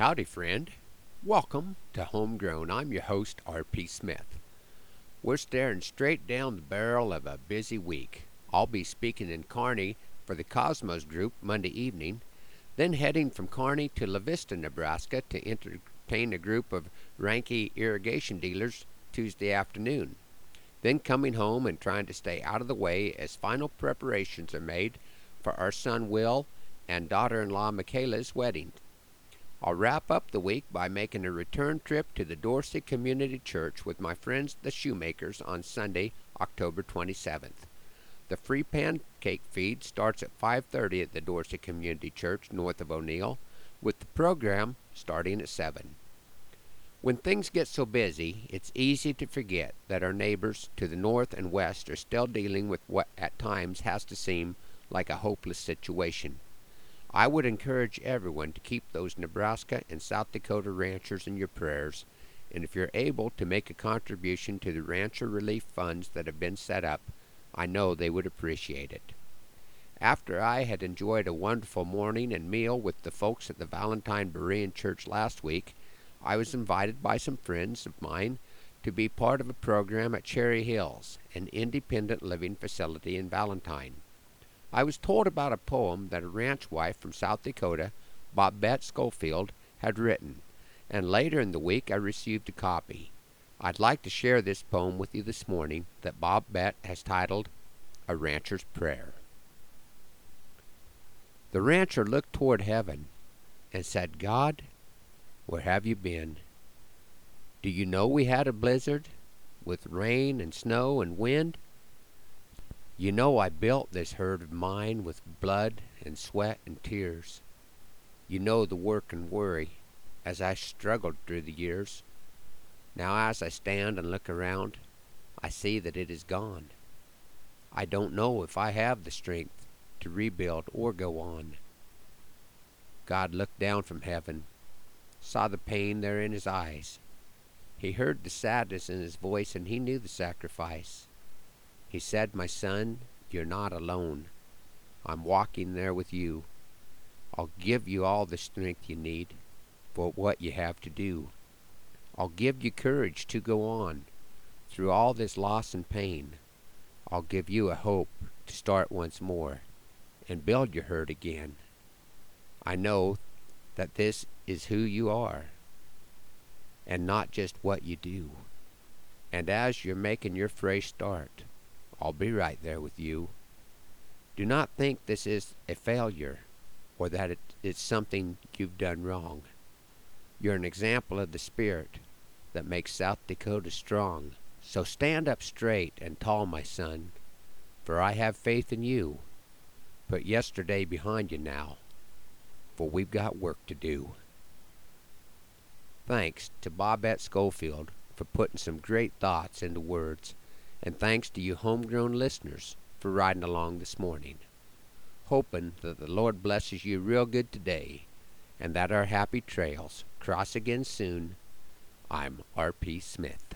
Howdy, friend. Welcome to Homegrown. I'm your host, R.P. Smith. We're staring straight down the barrel of a busy week. I'll be speaking in Kearney for the Cosmos Group Monday evening, then heading from Kearney to La Vista, Nebraska to entertain a group of Reinke irrigation dealers Tuesday afternoon. Then coming home and trying to stay out of the way as final preparations are made for our son Will and daughter in law Michaela's wedding. I'll wrap up the week by making a return trip to the Dorsey Community Church with my friends the Shoemakers on Sunday, October 27th. The free pancake feed starts at 5:30 at the Dorsey Community Church north of O'Neill, with the program starting at 7. When things get so busy, it's easy to forget that our neighbors to the north and west are still dealing with what at times has to seem like a hopeless situation. I would encourage everyone to keep those Nebraska and South Dakota ranchers in your prayers, and if you're able to make a contribution to the rancher relief funds that have been set up, I know they would appreciate it. After I had enjoyed a wonderful morning and meal with the folks at the Valentine Berean Church last week, I was invited by some friends of mine to be part of a program at Cherry Hills, an independent living facility in Valentine. I was told about a poem that a ranch wife from South Dakota, Bobette Schofield, had written, and later in the week I received a copy. I'd like to share this poem with you this morning that Bobette has titled A Rancher's Prayer. The rancher looked toward heaven and said, God, where have you been? Do you know we had a blizzard with rain and snow and wind? You know I built this herd of mine with blood and sweat and tears. You know the work and worry as I struggled through the years. Now as I stand and look around, I see that it is gone. I don't know if I have the strength to rebuild or go on. God looked down from heaven, saw the pain there in his eyes. He heard the sadness in his voice, and he knew the sacrifice. He said, My son, you're not alone. I'm walking there with you. I'll give you all the strength you need for what you have to do. I'll give you courage to go on through all this loss and pain. I'll give you a hope to start once more and build your herd again. I know that this is who you are and not just what you do. And as you're making your fresh start, I'll be right there with you. Do not think this is a failure or that it is something you've done wrong. You're an example of the spirit that makes South Dakota strong. So stand up straight and tall, my son, for I have faith in you. Put yesterday behind you now, for we've got work to do. Thanks to Bobette Schofield for putting some great thoughts into words and thanks to you homegrown listeners for riding along this morning. Hoping that the Lord blesses you real good today and that our happy trails cross again soon, I'm R.P. Smith.